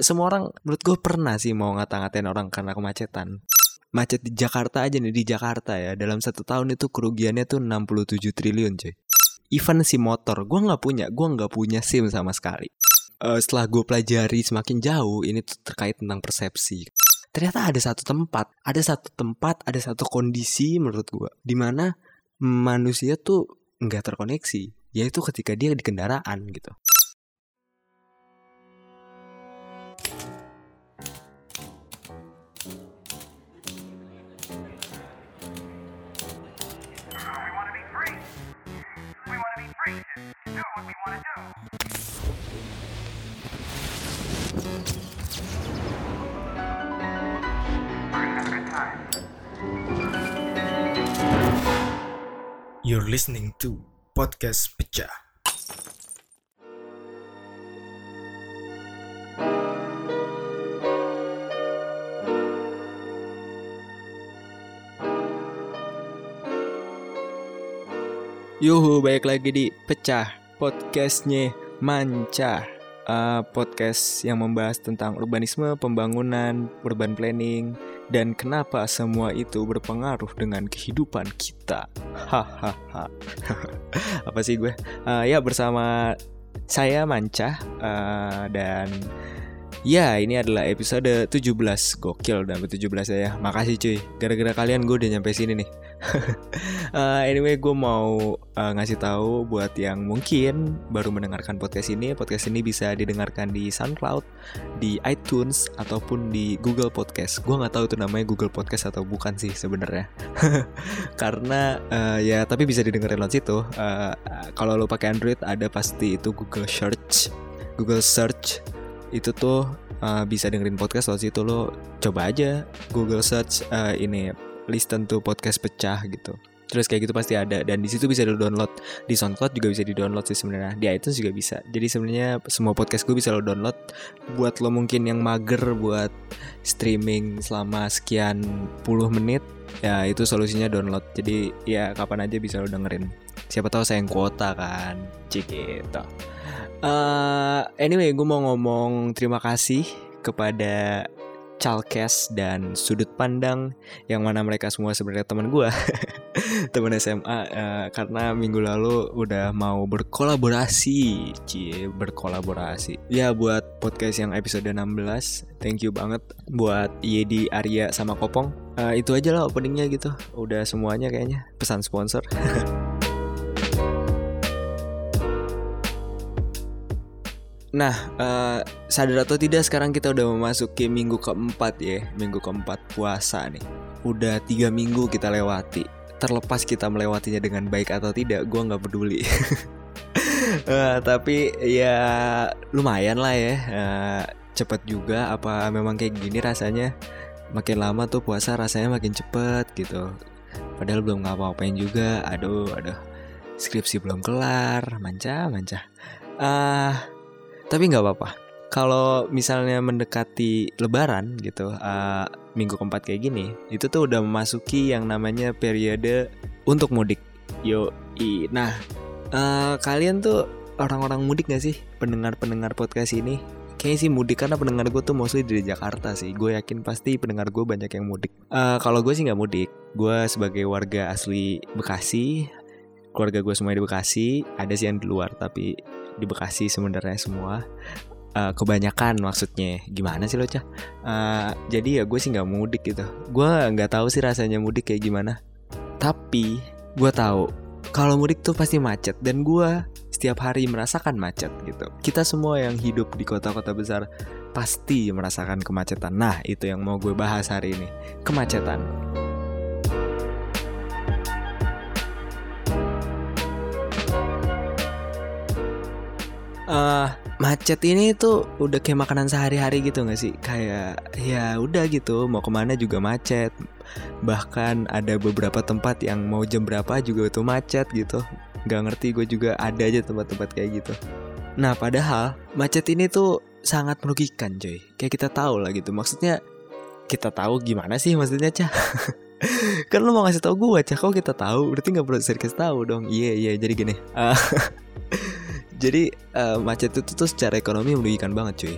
semua orang menurut gue pernah sih mau ngata-ngatain orang karena kemacetan. Macet di Jakarta aja nih di Jakarta ya. Dalam satu tahun itu kerugiannya tuh 67 triliun cuy. Even si motor gue nggak punya gue nggak punya sim sama sekali. Uh, setelah gue pelajari semakin jauh ini tuh terkait tentang persepsi. Ternyata ada satu tempat ada satu tempat ada satu kondisi menurut gue di mana manusia tuh nggak terkoneksi. Yaitu ketika dia di kendaraan gitu You're listening to Podcast Pecah. Yuhu, baik lagi di Pecah Podcastnya Manca. Uh, Podcast yang membahas tentang urbanisme, pembangunan, urban planning Dan kenapa semua itu berpengaruh dengan kehidupan kita. Hahaha. Apa sih gue? Uh, ya bersama saya Manca uh, Dan Ya ini adalah episode 17 Gokil udah 17 ya. Makasih cuy. Gara-gara kalian gue udah nyampe sini nih uh, Anyway gue mau uh, ngasih tahu buat yang mungkin baru mendengarkan podcast ini Podcast ini bisa didengarkan di Soundcloud Di iTunes Ataupun di Google Podcast. Gue gak tahu itu namanya Google Podcast atau bukan sih sebenarnya. Karena uh, ya tapi bisa didengerin lewat situ. Uh, Kalau lo pakai Android ada pasti itu Google Search. Google Search itu tuh uh, bisa dengerin podcast lewat situ. Lo coba aja Google search uh, ini listen to podcast pecah gitu. Terus kayak gitu pasti ada dan di situ bisa lo download di SoundCloud juga bisa di download sih sebenarnya. Di iTunes juga bisa. Jadi sebenarnya semua podcast gue bisa lo download. Buat lo mungkin yang mager buat streaming selama sekian puluh menit ya itu solusinya download. Jadi ya kapan aja bisa lo dengerin. Siapa tahu sayang kuota kan. Cik Uh, anyway, gue mau ngomong terima kasih kepada Chalkes dan sudut pandang yang mana mereka semua sebenarnya teman gue, teman SMA uh, karena minggu lalu udah mau berkolaborasi, cie berkolaborasi. Ya buat podcast yang episode 16, thank you banget buat Yedi, Arya sama Kopong. Uh, itu aja lah openingnya gitu, udah semuanya kayaknya pesan sponsor. Nah, uh, sadar atau tidak sekarang kita udah memasuki minggu keempat ya, minggu keempat puasa nih. Udah tiga minggu kita lewati. Terlepas kita melewatinya dengan baik atau tidak, gue nggak peduli. uh, tapi ya lumayan lah ya, uh, cepet juga. Apa memang kayak gini rasanya? Makin lama tuh puasa rasanya makin cepet gitu. Padahal belum ngapa-ngapain juga. Aduh, aduh. Skripsi belum kelar, manca, manca. Ah. Uh, tapi nggak apa-apa. Kalau misalnya mendekati Lebaran gitu, uh, minggu keempat kayak gini, itu tuh udah memasuki yang namanya periode untuk mudik. Yo, i. Nah, uh, kalian tuh orang-orang mudik gak sih? Pendengar-pendengar podcast ini? Kayaknya sih mudik karena pendengar gue tuh mostly dari Jakarta sih. Gue yakin pasti pendengar gue banyak yang mudik. Uh, Kalau gue sih nggak mudik. Gue sebagai warga asli Bekasi, keluarga gue semuanya di Bekasi. Ada sih yang di luar, tapi di Bekasi sebenarnya semua. Uh, kebanyakan maksudnya. Gimana sih lo cah? Uh, jadi ya gue sih nggak mudik gitu. Gue nggak tahu sih rasanya mudik kayak gimana. Tapi gue tahu kalau mudik tuh pasti macet. Dan gue setiap hari merasakan macet gitu. Kita semua yang hidup di kota-kota besar pasti merasakan kemacetan. Nah itu yang mau gue bahas hari ini. Kemacetan uh, macet ini tuh udah kayak makanan sehari-hari gitu gak sih? Kayak ya udah gitu, mau ke mana juga macet. Bahkan ada beberapa tempat yang mau jam berapa juga tuh macet gitu. Gak ngerti gue juga ada aja tempat-tempat kayak gitu. Nah padahal macet ini tuh sangat merugikan coy. Kayak kita tahu lah gitu. Maksudnya kita tahu gimana sih maksudnya cah? kan lu mau ngasih tau gue cah kok kita tahu berarti nggak perlu serius tahu dong iya yeah, iya yeah, jadi gini uh, jadi uh, macet itu tuh secara ekonomi merugikan banget cuy.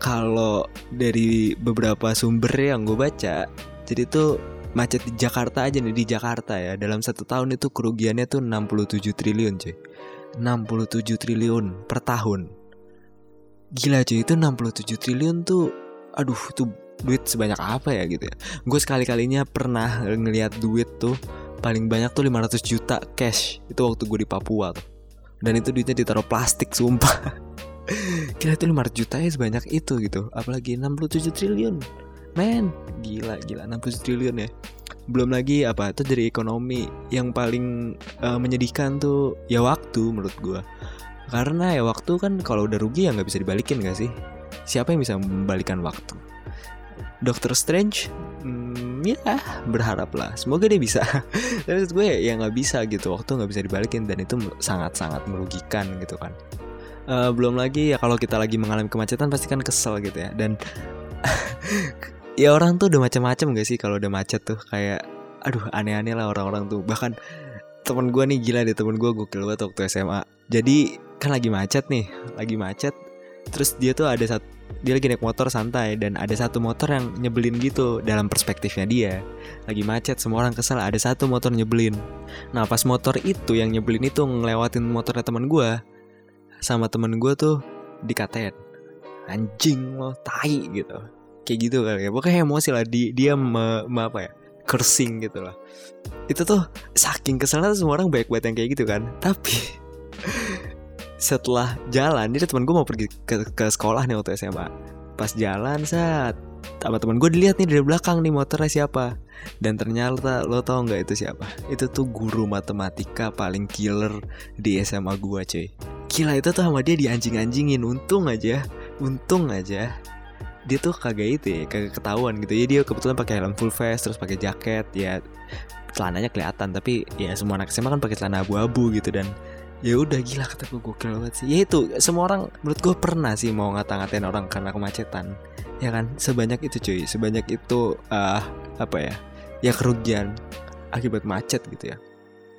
Kalau dari beberapa sumber yang gue baca jadi tuh macet di Jakarta aja nih di Jakarta ya. Dalam satu tahun itu kerugiannya tuh 67 triliun cuy. 67 triliun per tahun. Gila cuy itu 67 triliun tuh aduh itu duit sebanyak apa ya gitu ya. Gue sekali kalinya pernah ngelihat duit tuh paling banyak tuh 500 juta cash itu waktu gue di Papua tuh dan itu duitnya ditaruh plastik sumpah. Gila itu 500 juta ya sebanyak itu gitu. Apalagi 67 triliun. Men Gila gila. 67 triliun ya. Belum lagi apa itu dari ekonomi Yang paling uh, menyedihkan tuh Ya waktu menurut gue Karena ya waktu kan kalau udah rugi ya nggak bisa dibalikin gak sih? Siapa yang bisa membalikan waktu? Doctor Strange ya berharap lah semoga dia bisa. Tapi gue ya nggak bisa gitu. Waktu nggak bisa dibalikin dan itu sangat sangat merugikan gitu kan. Uh, belum lagi ya kalau kita lagi mengalami kemacetan pasti kan kesel gitu ya. Dan ya orang tuh udah macam-macam gak sih kalau udah macet tuh? Kayak aduh aneh-aneh lah orang-orang tuh. Bahkan temen gue nih gila deh temen gue gokil banget waktu SMA jadi kan lagi macet nih lagi macet. Terus dia tuh ada satu dia lagi naik motor santai dan ada satu motor yang nyebelin gitu dalam perspektifnya dia. Lagi macet semua orang kesel ada satu motor nyebelin. Nah pas motor itu yang nyebelin itu ngelewatin motornya teman gue sama temen gue tuh dikatain anjing lo tai gitu. Kayak gitu kali ya. Pokoknya emosi lah di, dia me, me apa ya cursing gitu lah. Itu tuh saking keselnya semua orang baik banget yang kayak gitu kan. Tapi setelah jalan dia teman gue mau pergi ke, ke sekolah nih waktu SMA pas jalan saat sama teman gue dilihat nih dari belakang nih motornya siapa. Dan ternyata lo tau nggak itu siapa? Itu tuh guru matematika paling killer di SMA gue cuy. Gila itu tuh sama dia dianjing-anjingin. Untung aja untung aja dia tuh kagak itu ya kagak ketahuan gitu. Ya dia kebetulan pakai helm full face terus pakai jaket ya celananya kelihatan. Tapi ya semua anak SMA kan pakai celana abu-abu gitu dan ya udah gila kata gue gokil banget sih. Ya itu semua orang menurut gue pernah sih mau ngata-ngatain orang karena kemacetan. Ya kan? Sebanyak itu cuy. Sebanyak itu uh, apa ya? Ya kerugian akibat macet gitu ya.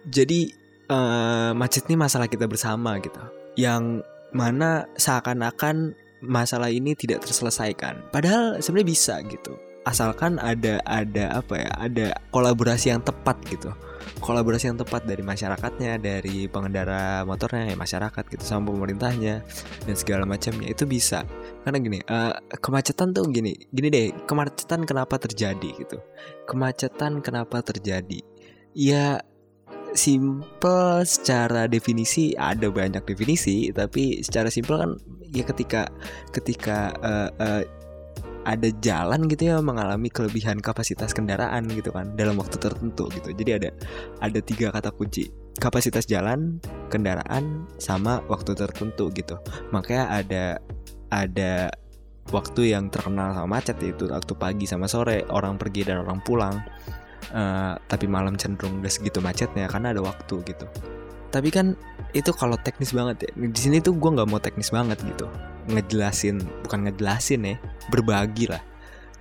Jadi uh, macet ini masalah kita bersama gitu. Yang mana seakan-akan masalah ini tidak terselesaikan. Padahal sebenarnya bisa gitu. Asalkan ada ada apa ya ada kolaborasi yang tepat gitu kolaborasi yang tepat dari masyarakatnya, dari pengendara motornya, ya masyarakat gitu sama pemerintahnya dan segala macamnya itu bisa. Karena gini, uh, kemacetan tuh gini, gini deh, kemacetan kenapa terjadi gitu? Kemacetan kenapa terjadi? Ya simple secara definisi ada banyak definisi, tapi secara simple kan ya ketika ketika uh, uh, ada jalan gitu ya mengalami kelebihan kapasitas kendaraan gitu kan dalam waktu tertentu gitu. Jadi ada ada tiga kata kunci kapasitas jalan, kendaraan, sama waktu tertentu gitu. Makanya ada ada waktu yang terkenal sama macet itu waktu pagi sama sore orang pergi dan orang pulang. Uh, tapi malam cenderung gak segitu macetnya karena ada waktu gitu. Tapi kan itu kalau teknis banget ya. Di sini tuh gue nggak mau teknis banget gitu. Ngejelasin bukan ngejelasin ya berbagi lah.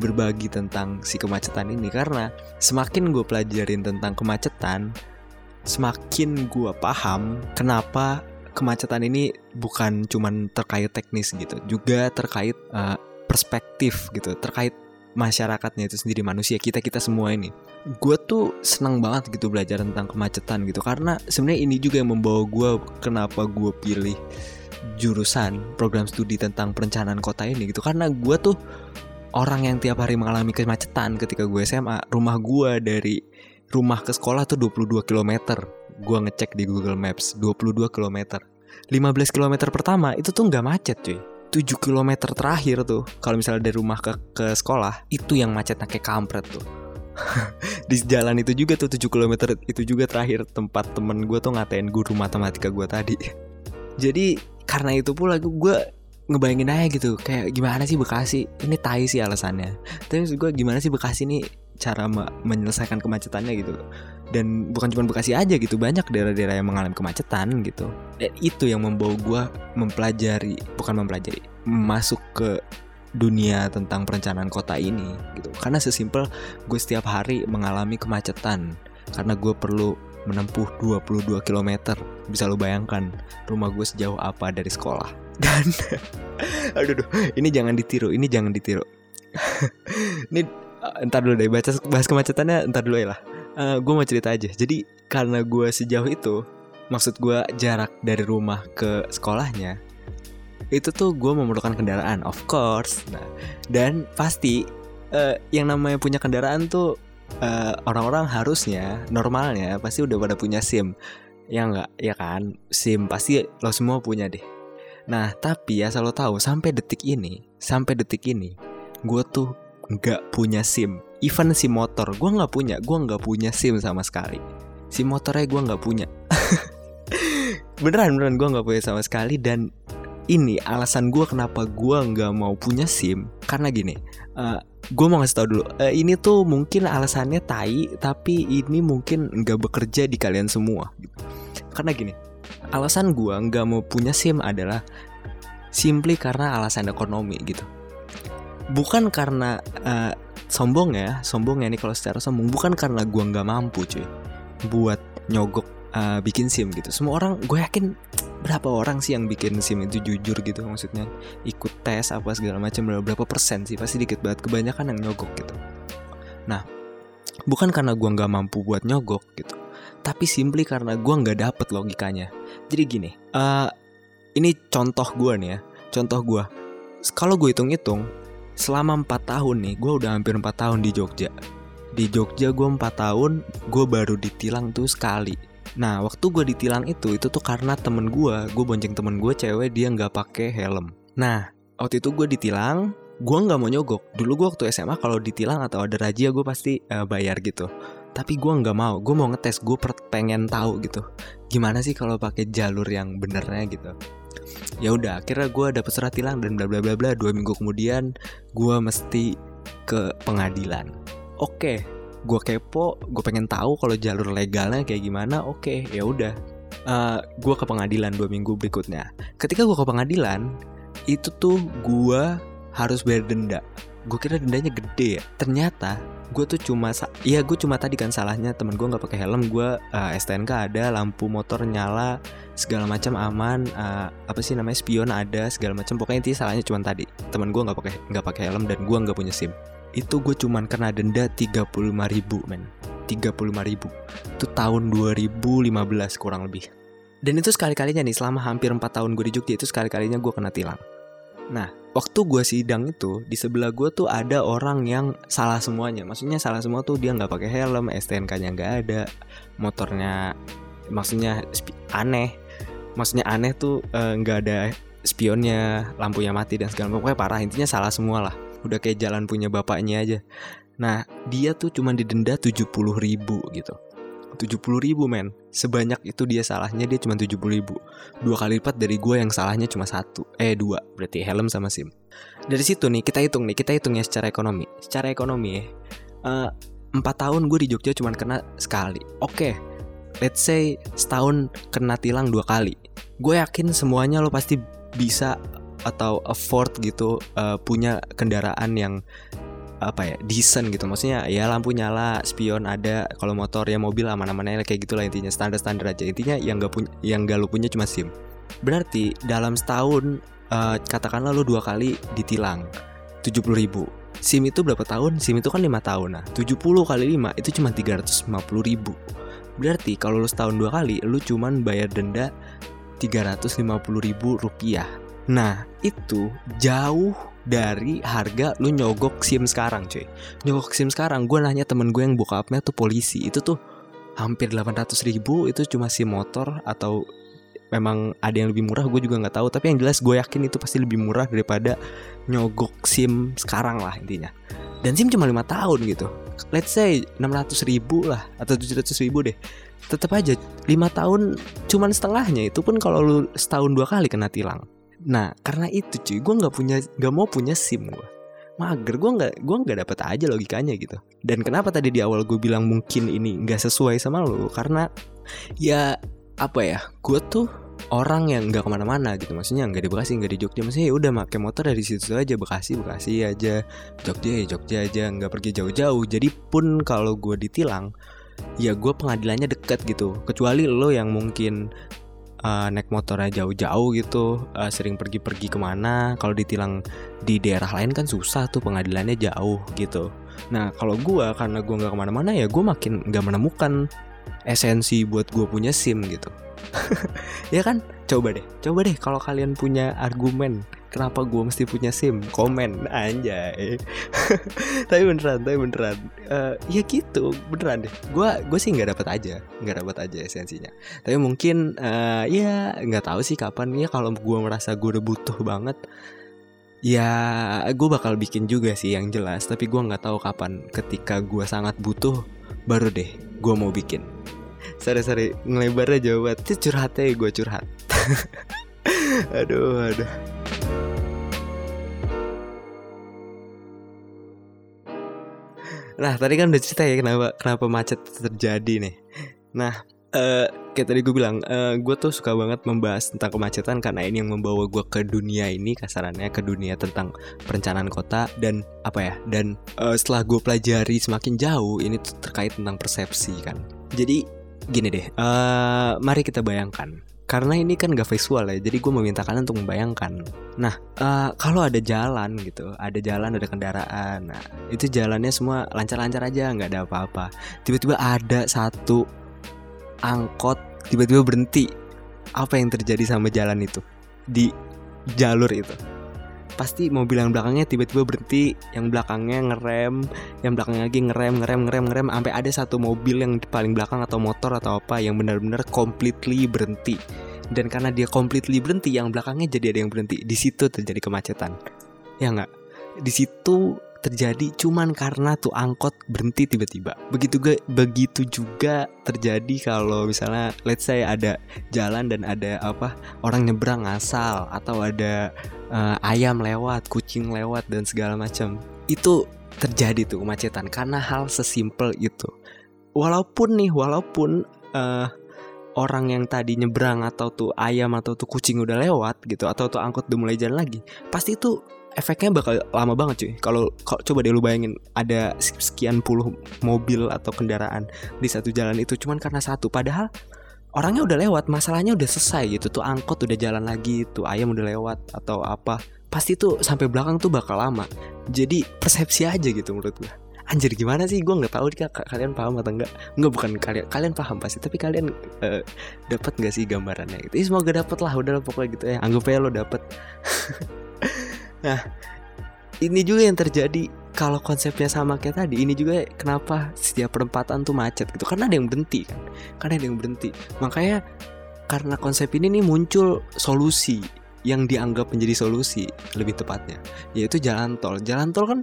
Berbagi tentang si kemacetan ini. Karena semakin gue pelajarin tentang kemacetan semakin gue paham kenapa kemacetan ini bukan cuman terkait teknis gitu. Juga terkait uh, perspektif gitu. Terkait masyarakatnya itu sendiri manusia kita kita semua ini. Gue tuh senang banget gitu belajar tentang kemacetan gitu karena sebenarnya ini juga yang membawa gue kenapa gue pilih jurusan program studi tentang perencanaan kota ini gitu. Karena gue tuh orang yang tiap hari mengalami kemacetan ketika gue SMA rumah gue dari rumah ke sekolah tuh 22 km gue ngecek di Google Maps 22 km 15 km pertama itu tuh nggak macet cuy 7 km terakhir tuh kalau misalnya dari rumah ke ke sekolah itu yang macetnya kayak kampret tuh. Di jalan itu juga tuh 7 km itu juga terakhir tempat temen gue tuh ngatain guru matematika gue tadi. Jadi karena itu pula gue ngebayangin aja gitu kayak gimana sih Bekasi? Ini tai sih alasannya. Tapi gue gimana sih Bekasi ini cara menyelesaikan kemacetannya gitu dan bukan cuma Bekasi aja gitu banyak daerah-daerah yang mengalami kemacetan gitu dan itu yang membawa gue mempelajari bukan mempelajari masuk ke dunia tentang perencanaan kota ini gitu karena sesimpel gue setiap hari mengalami kemacetan karena gue perlu menempuh 22 km. Bisa lo bayangkan rumah gue sejauh apa dari sekolah. dan aduh, aduh ini jangan ditiru ini jangan ditiru ini uh, entar dulu deh baca bahas kemacetannya entar dulu ya lah. Uh, gue mau cerita aja. Jadi karena gue sejauh itu maksud gue jarak dari rumah ke sekolahnya itu tuh gue memerlukan kendaraan of course. Nah dan pasti uh, yang namanya punya kendaraan tuh uh, orang-orang harusnya normalnya pasti udah pada punya sim. Ya enggak ya kan? Sim pasti lo semua punya deh. Nah tapi ya lo tahu sampai detik ini sampai detik ini gue tuh nggak punya sim. Even sim motor gue nggak punya. Gue nggak punya sim sama sekali. Sim motornya gue nggak punya. Beneran beneran gue nggak punya sama sekali. Dan ini alasan gue kenapa gue nggak mau punya sim. Karena gini uh, gue mau ngasih tau dulu. Uh, ini tuh mungkin alasannya tai tapi ini mungkin nggak bekerja di kalian semua. Karena gini alasan gue nggak mau punya sim adalah simply karena alasan ekonomi gitu bukan karena uh, sombong ya sombong ya nih kalau secara sombong. Bukan karena gue nggak mampu cuy buat nyogok uh, bikin sim gitu. Semua orang gue yakin berapa orang sih yang bikin sim itu jujur gitu maksudnya ikut tes apa segala macam berapa persen sih? Pasti dikit banget. Kebanyakan yang nyogok gitu. Nah bukan karena gue nggak mampu buat nyogok gitu tapi simply karena gue nggak dapet logikanya. Jadi gini uh, ini contoh gue nih ya contoh gue kalau gue hitung-hitung selama 4 tahun nih gue udah hampir 4 tahun di Jogja di Jogja gue 4 tahun gue baru ditilang tuh sekali Nah waktu gue ditilang itu itu tuh karena temen gue, gue bonceng temen gue cewek dia nggak pakai helm. Nah waktu itu gue ditilang, gue nggak mau nyogok. Dulu gue waktu SMA kalau ditilang atau ada razia gue pasti uh, bayar gitu. Tapi gue nggak mau, gue mau ngetes, gue pengen tahu gitu. Gimana sih kalau pakai jalur yang benernya gitu. Ya udah, akhirnya gue dapet surat tilang dan bla bla bla bla. Dua minggu kemudian gue mesti ke pengadilan. Oke, gue kepo gue pengen tahu kalau jalur legalnya kayak gimana. Oke okay, ya udah. Uh, eh, gue ke pengadilan dua minggu berikutnya. Ketika gue ke pengadilan itu tuh gue harus bayar denda. Gue kira dendanya gede ya. Ternyata gue tuh cuma iya gue cuma tadi kan salahnya temen gue nggak pakai helm. Gue uh, stnk ada lampu motor nyala segala macam aman uh, apa sih namanya spion ada segala macam. Pokoknya intinya salahnya cuma tadi. Temen gue nggak pakai nggak pakai helm dan gue nggak punya sim. Itu gue cuman kena denda 35 ribu men. 35 ribu. Itu tahun 2015 kurang lebih. Dan itu sekali-kalinya nih selama hampir 4 tahun gue di Jogja itu sekali-kalinya gue kena tilang nah waktu gue sidang itu di sebelah gue tuh ada orang yang salah semuanya. Maksudnya salah semua tuh dia nggak pakai helm STNK nya nggak ada motornya maksudnya aneh. Maksudnya aneh tuh eh, nggak uh, ada spionnya lampunya mati dan segala macam. Parah intinya salah semua lah. Udah kayak jalan punya bapaknya aja. Nah dia tuh cuma didenda 70 ribu gitu 70 ribu men. Sebanyak itu dia salahnya dia cuma 70 ribu. Dua kali lipat dari gue yang salahnya cuma satu. Eh dua. Berarti helm sama sim. Dari situ nih kita hitung nih Kita hitungnya secara ekonomi. Secara ekonomi ya uh, tahun gue di Jogja cuma kena sekali. Oke okay, Let's say setahun kena tilang dua kali. Gue yakin semuanya lo pasti bisa atau afford gitu uh, punya kendaraan yang apa ya decent gitu. Maksudnya ya lampu nyala spion ada kalau motor ya mobil aman-aman kayak gitulah intinya standar standar aja. Intinya yang gak punya yang gak lu punya cuma sim. Berarti dalam setahun uh, katakanlah lu dua kali ditilang 70 ribu. SIM itu berapa tahun? SIM itu kan lima tahun. Nah 70 kali 5 itu cuma 350 ribu. Berarti kalau lu setahun dua kali Lu cuman bayar denda 350 ribu rupiah. Nah, itu jauh dari harga lu nyogok SIM sekarang cuy. Nyogok SIM sekarang, gue nanya temen gue yang bokapnya tuh polisi. Itu tuh hampir 800 ribu itu cuma SIM motor atau memang ada yang lebih murah gue juga nggak tahu. Tapi yang jelas gue yakin itu pasti lebih murah daripada nyogok sim sekarang lah intinya. Dan sim cuma lima tahun gitu. Let's say 600 ribu lah atau 700 ribu deh. Tetap aja lima tahun cuman setengahnya. Itu pun kalau lu setahun dua kali kena tilang Nah karena itu cuy gue nggak punya nggak mau punya sim gue mager gue nggak gue nggak dapet aja logikanya gitu. Dan kenapa tadi di awal gue bilang mungkin ini nggak sesuai sama lo karena ya apa ya gue tuh orang yang nggak ke mana-mana gitu. Maksudnya nggak di Bekasi nggak di Jogja. Maksudnya ya udah pakai motor dari situ aja Bekasi Bekasi aja Jogja ya Jogja aja nggak pergi jauh-jauh. Jadi pun kalau gue ditilang ya gue pengadilannya deket gitu. Kecuali lo yang mungkin uh, naik motornya jauh-jauh gitu, uh, sering pergi-pergi ke mana. Kalau ditilang di daerah lain kan susah tuh pengadilannya jauh gitu. Nah kalau gue karena gue nggak ke mana-mana ya gue makin nggak menemukan esensi buat gue punya sim gitu. ya kan? Coba deh, coba deh kalau kalian punya argumen kenapa gue mesti punya sim? Komen anjay. Tapi beneran tapi beneran. Uh, ya gitu beneran deh. Gue gue sih nggak dapat aja nggak dapat aja esensinya. Tapi mungkin uh, ya nggak tahu sih kapan. Ya kalau gue merasa gue udah butuh banget ya gue bakal bikin juga sih yang jelas. Tapi gue nggak tahu kapan. Ketika gue sangat butuh baru deh gue mau bikin. Sorry sorry ngelebarnya jawab itu curhatnya gue curhat. Aduh aduh Nah tadi kan udah cerita ya kenapa kenapa macet terjadi nih. Nah uh, kayak tadi gue bilang, uh, gue tuh suka banget membahas tentang kemacetan karena ini yang membawa gue ke dunia ini kasarannya ke dunia tentang perencanaan kota dan apa ya dan uh, setelah gue pelajari semakin jauh ini tuh terkait tentang persepsi kan. Jadi gini deh, uh, mari kita bayangkan karena ini kan gak visual ya jadi gue meminta kalian untuk membayangkan. Nah uh, kalau ada jalan gitu ada jalan ada kendaraan nah itu jalannya semua lancar-lancar aja nggak ada apa-apa. Tiba-tiba ada satu angkot tiba-tiba berhenti. Apa yang terjadi sama jalan itu? Di jalur itu pasti mobil yang belakangnya tiba-tiba berhenti, yang belakangnya ngerem, yang belakangnya lagi ngerem, ngerem, ngerem, ngerem, sampai ada satu mobil yang paling belakang atau motor atau apa yang benar-benar completely berhenti. Dan karena dia completely berhenti, yang belakangnya jadi ada yang berhenti. Di situ terjadi kemacetan. Ya nggak? Di situ terjadi cuman karena tuh angkot berhenti tiba-tiba. Begitu juga begitu juga terjadi kalau misalnya let's say ada jalan dan ada apa orang nyebrang asal atau ada uh, ayam lewat, kucing lewat dan segala macam. Itu terjadi tuh kemacetan karena hal sesimpel itu. Walaupun nih, walaupun uh, orang yang tadi nyebrang atau tuh ayam atau tuh kucing udah lewat gitu atau tuh angkot udah mulai jalan lagi, pasti itu efeknya bakal lama banget cuy. Kalau coba deh lu bayangin ada sekian puluh mobil atau kendaraan di satu jalan itu cuman karena satu padahal orangnya udah lewat, masalahnya udah selesai gitu tuh angkot udah jalan lagi, tuh ayam udah lewat atau apa. Pasti tuh sampai belakang tuh bakal lama. Jadi persepsi aja gitu menurut gue. Anjir gimana sih gue nggak tahu kalian paham atau enggak Enggak bukan kalian kalian paham pasti tapi kalian uh, dapat nggak sih gambarannya. Ya, semoga dapat lah udah pokoknya gitu ya anggap aja lo dapet Nah, ini juga yang terjadi kalau konsepnya sama kayak tadi. Ini juga kenapa setiap perempatan tuh macet gitu. Karena ada yang berhenti kan. Karena ada yang berhenti. Makanya karena konsep ini nih muncul solusi yang dianggap menjadi solusi lebih tepatnya, yaitu jalan tol. Jalan tol kan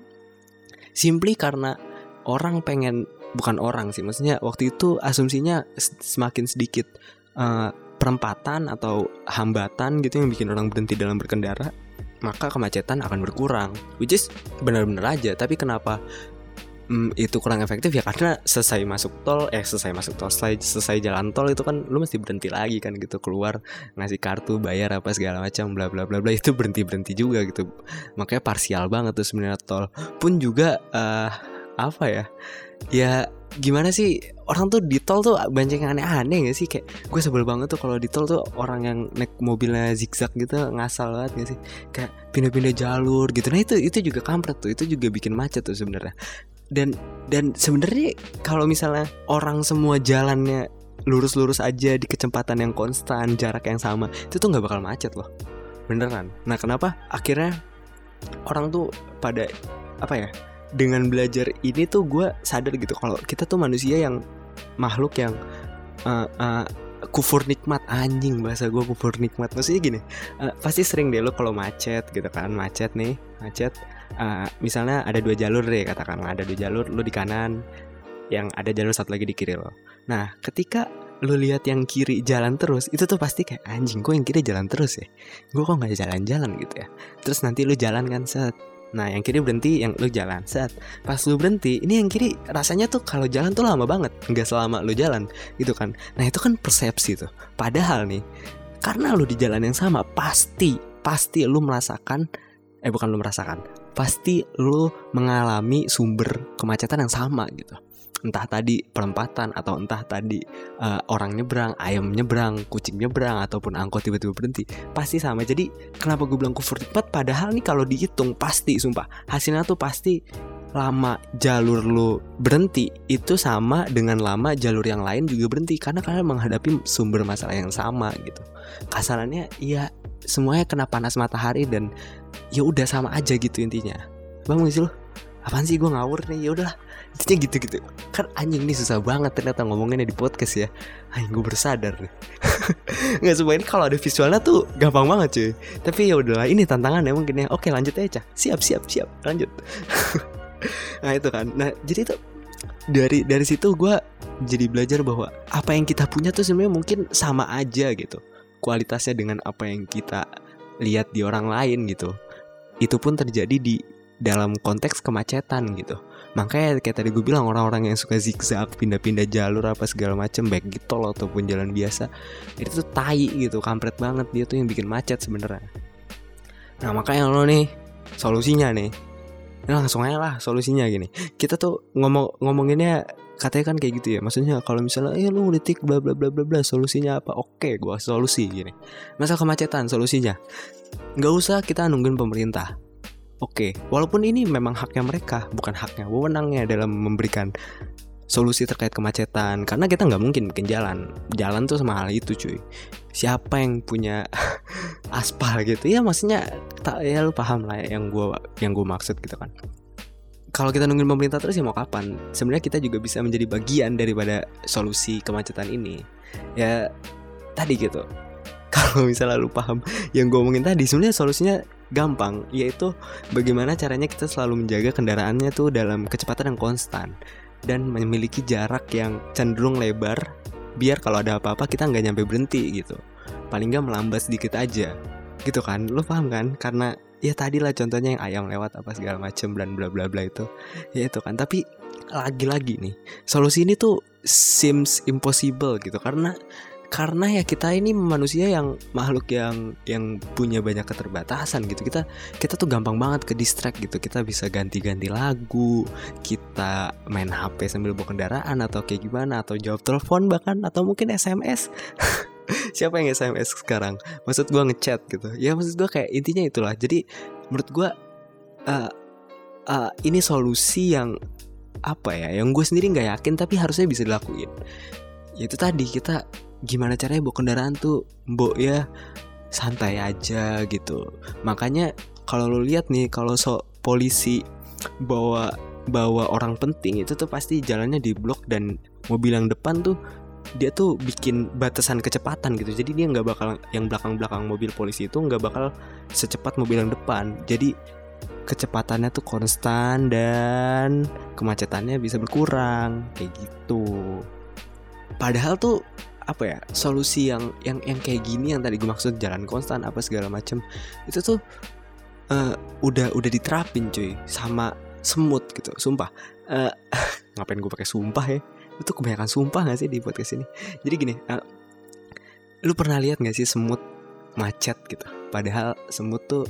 simply karena orang pengen bukan orang sih, maksudnya waktu itu asumsinya semakin sedikit uh, perempatan atau hambatan gitu yang bikin orang berhenti dalam berkendara maka kemacetan akan berkurang. Which is benar-benar aja tapi kenapa? Mm, itu kurang efektif? Ya karena selesai masuk tol eh selesai masuk tol selesai selesai jalan tol itu kan lu mesti berhenti lagi kan gitu keluar ngasih kartu bayar apa segala macam bla bla bla bla itu berhenti berhenti juga gitu. Makanya parsial banget tuh sebenarnya tol. Pun juga uh, apa ya? Ya gimana sih orang tuh di tol tuh banyak yang aneh-aneh gak sih? Kayak gue sebel banget tuh kalau di tol tuh orang yang naik mobilnya zigzag gitu ngasal banget gak sih? Kayak pindah-pindah jalur gitu. Nah itu itu juga kampret tuh itu juga bikin macet tuh sebenarnya. Dan dan sebenarnya kalau misalnya orang semua jalannya lurus-lurus aja di kecepatan yang konstan jarak yang sama itu tuh nggak bakal macet loh. Beneran. Nah kenapa? Akhirnya orang tuh pada apa ya dengan belajar ini tuh gue sadar gitu kalau kita tuh manusia yang makhluk yang uh, uh, kufur nikmat. Anjing bahasa gue kufur nikmat. Maksudnya gini uh, pasti sering deh lo kalau macet gitu kan macet nih macet uh, misalnya ada dua jalur deh katakan ada dua jalur lo di kanan yang ada jalur satu lagi di kiri lo. Nah ketika lo lihat yang kiri jalan terus itu tuh pasti kayak anjing gue yang kiri jalan terus ya? Gue kok nggak jalan-jalan gitu ya? Terus nanti lo jalan kan set Nah yang kiri berhenti yang lu jalan. Set. Pas lu berhenti Ini yang kiri rasanya tuh kalau jalan tuh lama banget. Nggak selama lu jalan Gitu kan. Nah itu kan persepsi tuh. Padahal nih Karena lu di jalan yang sama Pasti Pasti lu merasakan Eh bukan lu merasakan Pasti lu mengalami sumber kemacetan yang sama gitu entah tadi perempatan atau entah tadi uh, orang nyebrang, ayam nyebrang, kucing nyebrang ataupun angkot tiba-tiba berhenti, pasti sama. Jadi kenapa gue bilang kufur nikmat? Padahal nih kalau dihitung pasti, sumpah hasilnya tuh pasti lama jalur lu berhenti itu sama dengan lama jalur yang lain juga berhenti karena kalian menghadapi sumber masalah yang sama gitu. Kasarannya ya semuanya kena panas matahari dan ya udah sama aja gitu intinya. Bang sih lo? Apaan sih gue ngawur nih? Ya udahlah. Intinya gitu-gitu. Kan anjing nih susah banget ternyata ngomonginnya di podcast ya. Anjing gue bersadar nih. Nggak semua ini kalau ada visualnya tuh gampang banget cuy. Tapi ya udahlah ini tantangannya mungkin ya. Oke lanjut aja. Siap siap siap. Lanjut. nah itu kan nah jadi itu dari dari situ gue jadi belajar bahwa apa yang kita punya tuh sebenarnya mungkin sama aja gitu kualitasnya dengan apa yang kita lihat di orang lain gitu itu pun terjadi di dalam konteks kemacetan gitu makanya kayak tadi gue bilang orang-orang yang suka zigzag pindah-pindah jalur apa segala macem baik gitu loh ataupun jalan biasa itu tuh tai gitu kampret banget dia tuh yang bikin macet sebenarnya nah makanya lo nih solusinya nih Nah, langsung aja lah solusinya gini. Kita tuh ngomong ngomonginnya katanya kan kayak gitu ya. Maksudnya kalau misalnya eh lu ngetik bla bla bla bla bla solusinya apa? Oke, gua solusi gini. Masalah kemacetan solusinya. Nggak usah kita nungguin pemerintah. Oke, walaupun ini memang haknya mereka, bukan haknya wewenangnya dalam memberikan solusi terkait kemacetan karena kita nggak mungkin bikin jalan. Jalan tuh sama hal itu cuy. Siapa yang punya aspal gitu? Ya maksudnya tak ya lu paham lah yang gue yang gue maksud gitu kan. Kalau kita nungguin pemerintah terus ya mau kapan? Sebenarnya kita juga bisa menjadi bagian daripada solusi kemacetan ini. Ya tadi gitu kalau misalnya lu paham yang gue omongin tadi sebenarnya solusinya gampang yaitu bagaimana caranya kita selalu menjaga kendaraannya tuh dalam kecepatan yang konstan dan memiliki jarak yang cenderung lebar biar kalau ada apa-apa kita nggak nyampe berhenti gitu. Paling nggak melambat sedikit aja. Gitu kan? Lo paham kan? Karena ya tadi lah contohnya yang ayam lewat apa segala macem dan bla bla bla itu. Ya itu kan? Tapi lagi-lagi nih solusi ini tuh seems impossible gitu. Karena karena ya kita ini manusia yang makhluk yang yang punya banyak keterbatasan gitu. Kita kita tuh gampang banget ke distract gitu. Kita bisa ganti-ganti lagu kita main HP sambil bawa kendaraan atau kayak gimana atau jawab telepon bahkan atau mungkin SMS siapa yang SMS sekarang? Maksud gue ngechat gitu. Ya maksud gue kayak intinya itulah. Jadi menurut gue uh, uh, ini solusi yang apa ya? Yang gue sendiri nggak yakin tapi harusnya bisa dilakuin. Itu tadi kita gimana caranya bawa kendaraan tuh? Mbok ya santai aja gitu. Makanya kalau lo lihat nih kalau so polisi bawa bawa orang penting itu tuh pasti jalannya di blok dan mobil yang depan tuh dia tuh bikin batasan kecepatan gitu. Jadi dia nggak bakal yang belakang belakang mobil polisi itu nggak bakal secepat mobil yang depan. Jadi kecepatannya tuh konstan dan kemacetannya bisa berkurang kayak gitu. Padahal tuh apa ya solusi yang yang yang kayak gini yang tadi gue maksud jalan konstan apa segala macem itu tuh uh, udah udah diterapin cuy sama semut gitu sumpah. Uh, ngapain gue pakai sumpah ya? Itu kebanyakan sumpah gak sih di podcast ini? Jadi gini uh, lu pernah lihat gak sih semut macet gitu? Padahal semut tuh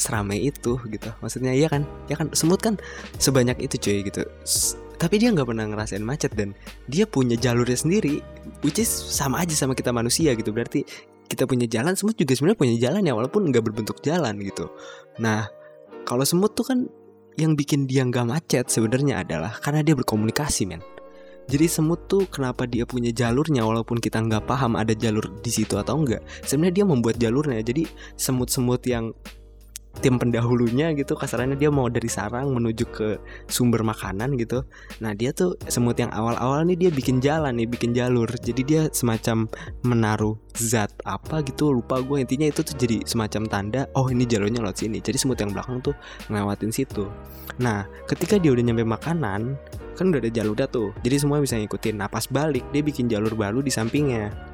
seramai itu gitu maksudnya iya kan? Ya kan? Semut kan sebanyak itu cuy gitu tapi dia nggak pernah ngerasain macet dan dia punya jalurnya sendiri which is sama aja sama kita manusia gitu. Berarti kita punya jalan semut juga sebenarnya punya jalan ya walaupun nggak berbentuk jalan gitu. Nah kalau semut tuh kan yang bikin dia nggak macet sebenarnya adalah karena dia berkomunikasi men. Jadi semut tuh kenapa dia punya jalurnya walaupun kita nggak paham ada jalur di situ atau enggak sebenarnya dia membuat jalurnya. Jadi semut-semut yang tim pendahulunya gitu kasarannya dia mau dari sarang menuju ke sumber makanan gitu. Nah dia tuh semut yang awal-awal nih dia bikin jalan nih bikin jalur. Jadi dia semacam menaruh zat apa gitu lupa gue intinya itu tuh jadi semacam tanda oh ini jalurnya lewat sini. Jadi semut yang belakang tuh ngelewatin situ. Nah ketika dia udah nyampe makanan kan udah ada jalurnya tuh. Jadi semua bisa ngikutin. Nah pas balik dia bikin jalur baru di sampingnya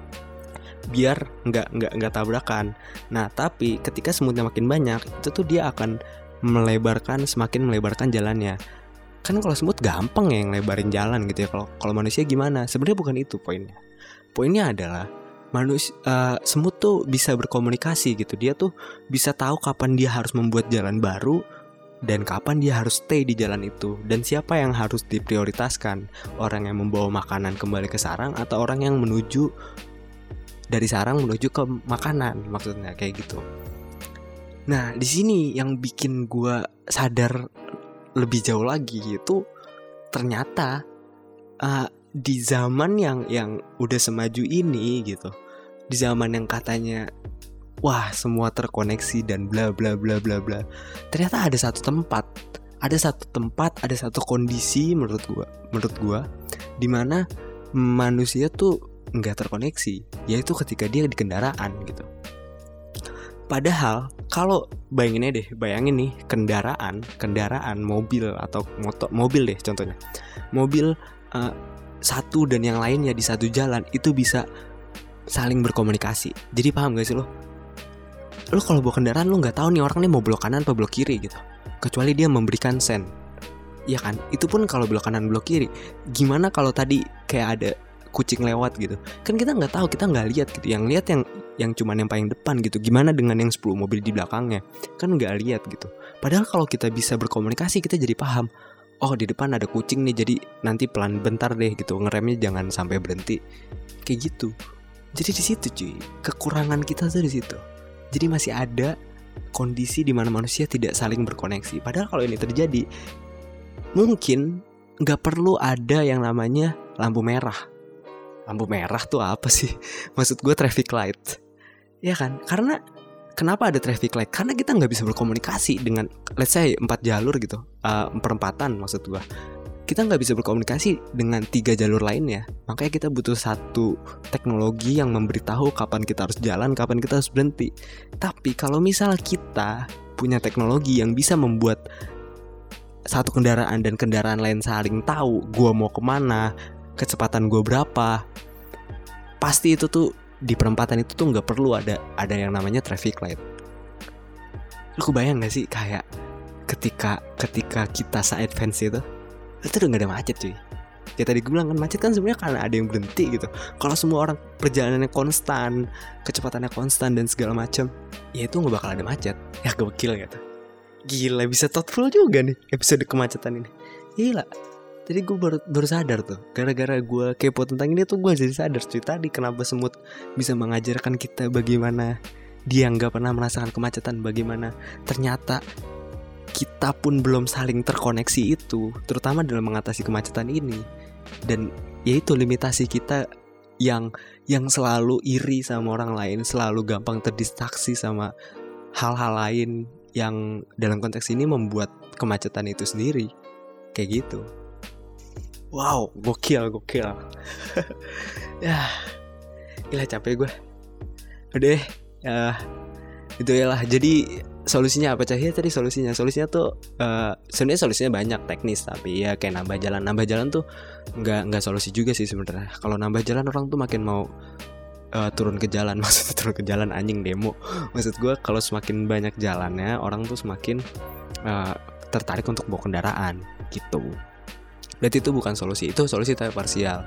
biar nggak nggak nggak tabrakan. Nah tapi ketika semutnya makin banyak itu tuh dia akan melebarkan semakin melebarkan jalannya. Kan kalau semut gampang ya ngelebarin jalan gitu ya. Kalau kalau manusia gimana? Sebenarnya bukan itu poinnya. Poinnya adalah manusia uh, semut tuh bisa berkomunikasi gitu. Dia tuh bisa tahu kapan dia harus membuat jalan baru dan kapan dia harus stay di jalan itu dan siapa yang harus diprioritaskan orang yang membawa makanan kembali ke sarang atau orang yang menuju dari sarang menuju ke makanan maksudnya kayak gitu. Nah di sini yang bikin gua sadar lebih jauh lagi itu ternyata uh, di zaman yang yang udah semaju ini gitu di zaman yang katanya wah semua terkoneksi dan bla bla bla bla bla ternyata ada satu tempat ada satu tempat ada satu kondisi menurut gua menurut gua di mana manusia tuh nggak terkoneksi yaitu ketika dia di kendaraan gitu. Padahal kalau bayangin aja deh bayangin nih kendaraan kendaraan mobil atau motor mobil deh contohnya. Mobil uh, satu dan yang lainnya di satu jalan itu bisa saling berkomunikasi. Jadi paham gak sih lo? Lo kalau bawa kendaraan lo nggak tahu nih orang nih mau belok kanan atau belok kiri gitu. Kecuali dia memberikan sen. Iya kan? Itu pun kalau belok kanan belok kiri. Gimana kalau tadi kayak ada kucing lewat gitu. Kan kita nggak tahu kita nggak lihat gitu. Yang lihat yang yang cuman yang paling depan gitu. Gimana dengan yang 10 mobil di belakangnya? Kan nggak lihat gitu. Padahal kalau kita bisa berkomunikasi kita jadi paham. Oh di depan ada kucing nih jadi nanti pelan bentar deh gitu. Ngeremnya jangan sampai berhenti. Kayak gitu. Jadi di situ cuy. Kekurangan kita tuh di situ. Jadi masih ada kondisi di mana manusia tidak saling berkoneksi. Padahal kalau ini terjadi, mungkin nggak perlu ada yang namanya lampu merah. Lampu merah tuh apa sih? Maksud gue traffic light. Ya kan? Karena kenapa ada traffic light? Karena kita nggak bisa berkomunikasi dengan let's say empat jalur gitu, uh, perempatan maksud gue kita nggak bisa berkomunikasi dengan tiga jalur lainnya. Makanya kita butuh satu teknologi yang memberitahu kapan kita harus jalan, kapan kita harus berhenti. Tapi kalau misal kita punya teknologi yang bisa membuat satu kendaraan dan kendaraan lain saling tahu gue mau ke mana, kecepatan gue berapa, pasti itu tuh di perempatan itu tuh nggak perlu ada ada yang namanya traffic light. Lu kebayang gak sih kayak ketika ketika kita se-advance itu itu udah gak ada macet cuy. Ya tadi gue bilang kan macet kan sebenarnya karena ada yang berhenti gitu. Kalau semua orang perjalanannya konstan kecepatannya konstan dan segala macam ya itu nggak bakal ada macet. Ya gokil gitu. Gila bisa thoughtful juga nih episode kemacetan ini. Gila jadi gue baru, baru sadar tuh gara-gara gue kepo tentang ini tuh gue jadi sadar cuy tadi kenapa semut bisa mengajarkan kita bagaimana dia nggak pernah merasakan kemacetan bagaimana ternyata kita pun belum saling terkoneksi itu, terutama dalam mengatasi kemacetan ini. Dan yaitu limitasi kita yang yang selalu iri sama orang lain, selalu gampang terdistraksi sama hal-hal lain yang dalam konteks ini membuat kemacetan itu sendiri. Kayak gitu. Wow, gokil, gokil. ya, gila capek gue. Udah, ya, itu ya lah. Jadi solusinya apa cahaya tadi solusinya. Solusinya tuh uh, sebenarnya solusinya banyak teknis tapi ya kayak nambah jalan. Nambah jalan tuh nggak nggak solusi juga sih sebenarnya. Kalau nambah jalan orang tuh makin mau uh, turun ke jalan. Maksudnya turun ke jalan anjing demo. Maksud gue kalau semakin banyak jalannya orang tuh semakin uh, tertarik untuk bawa kendaraan gitu berarti itu bukan solusi itu solusi tapi parsial.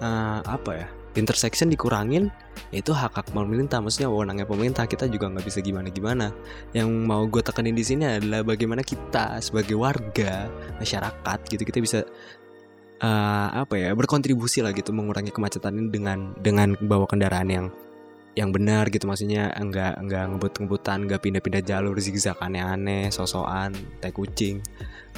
Uh, apa ya? Intersection dikurangin itu hak hak pemerintah maksudnya wewenangnya pemerintah kita juga nggak bisa gimana gimana yang mau gue tekanin di sini adalah bagaimana kita sebagai warga masyarakat gitu kita bisa uh, apa ya berkontribusi lah gitu mengurangi kemacetan ini dengan dengan bawa kendaraan yang yang benar gitu. Maksudnya enggak enggak ngebut-ngebutan enggak pindah-pindah jalur zigzag aneh-aneh sosokan tai kucing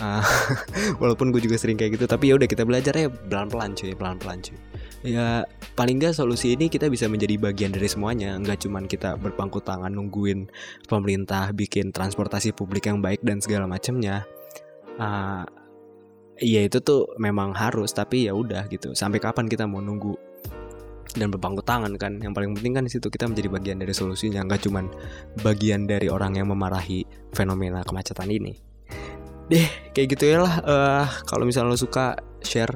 uh, walaupun gue juga sering kayak gitu tapi ya udah kita belajar ya pelan-pelan cuy pelan-pelan cuy. Ya paling nggak solusi ini kita bisa menjadi bagian dari semuanya. Nggak cuman kita berpangku tangan nungguin pemerintah bikin transportasi publik yang baik dan segala macamnya uh, ya itu tuh memang harus tapi ya udah gitu. Sampai kapan kita mau nunggu dan berpangku tangan kan? Yang paling penting kan di situ kita menjadi bagian dari solusinya nggak cuman bagian dari orang yang memarahi fenomena kemacetan ini deh kayak gitu ya lah. Uh, kalau misalnya lo suka share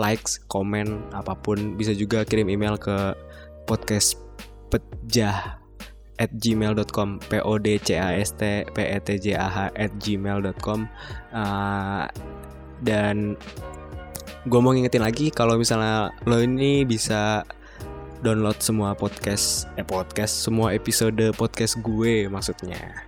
likes, komen, apa pun bisa juga kirim email ke podcast pejah at gmail.com p o d c a s t p e t j a h at gmail.com uh, dan gue mau ngingetin lagi kalau misalnya lo ini bisa download semua podcast eh podcast semua episode podcast gue maksudnya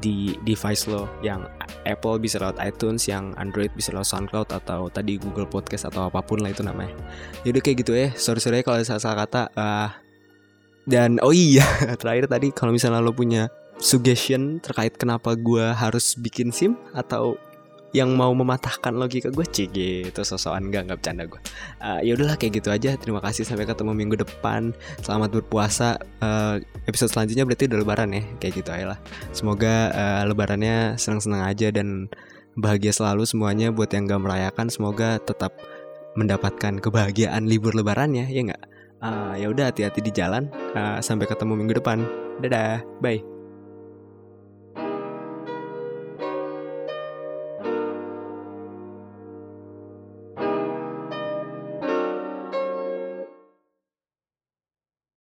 di device lo yang Apple bisa lewat iTunes yang Android bisa lewat SoundCloud atau tadi Google Podcast atau apa pun lah itu namanya. Yaudah kayak gitu ya sorry sorry kalau salah salah kata. Uh, dan oh iya terakhir tadi kalau misalnya lo punya suggestion terkait kenapa gue harus bikin sim atau yang mau mematahkan logika gue cik gitu. Sosokan enggak nggak bercanda gue uh, ya udahlah kayak gitu aja. Terima kasih sampai ketemu minggu depan. Selamat berpuasa. Uh, episode selanjutnya berarti udah lebaran ya? Kayak gitu aja lah. Semoga uh, lebarannya senang-senang aja dan bahagia selalu semuanya buat yang gak merayakan. Semoga tetap mendapatkan kebahagiaan libur lebarannya ya nggak? Uh, ya udah hati-hati di jalan. Uh, sampai ketemu minggu depan. Dadah. Bye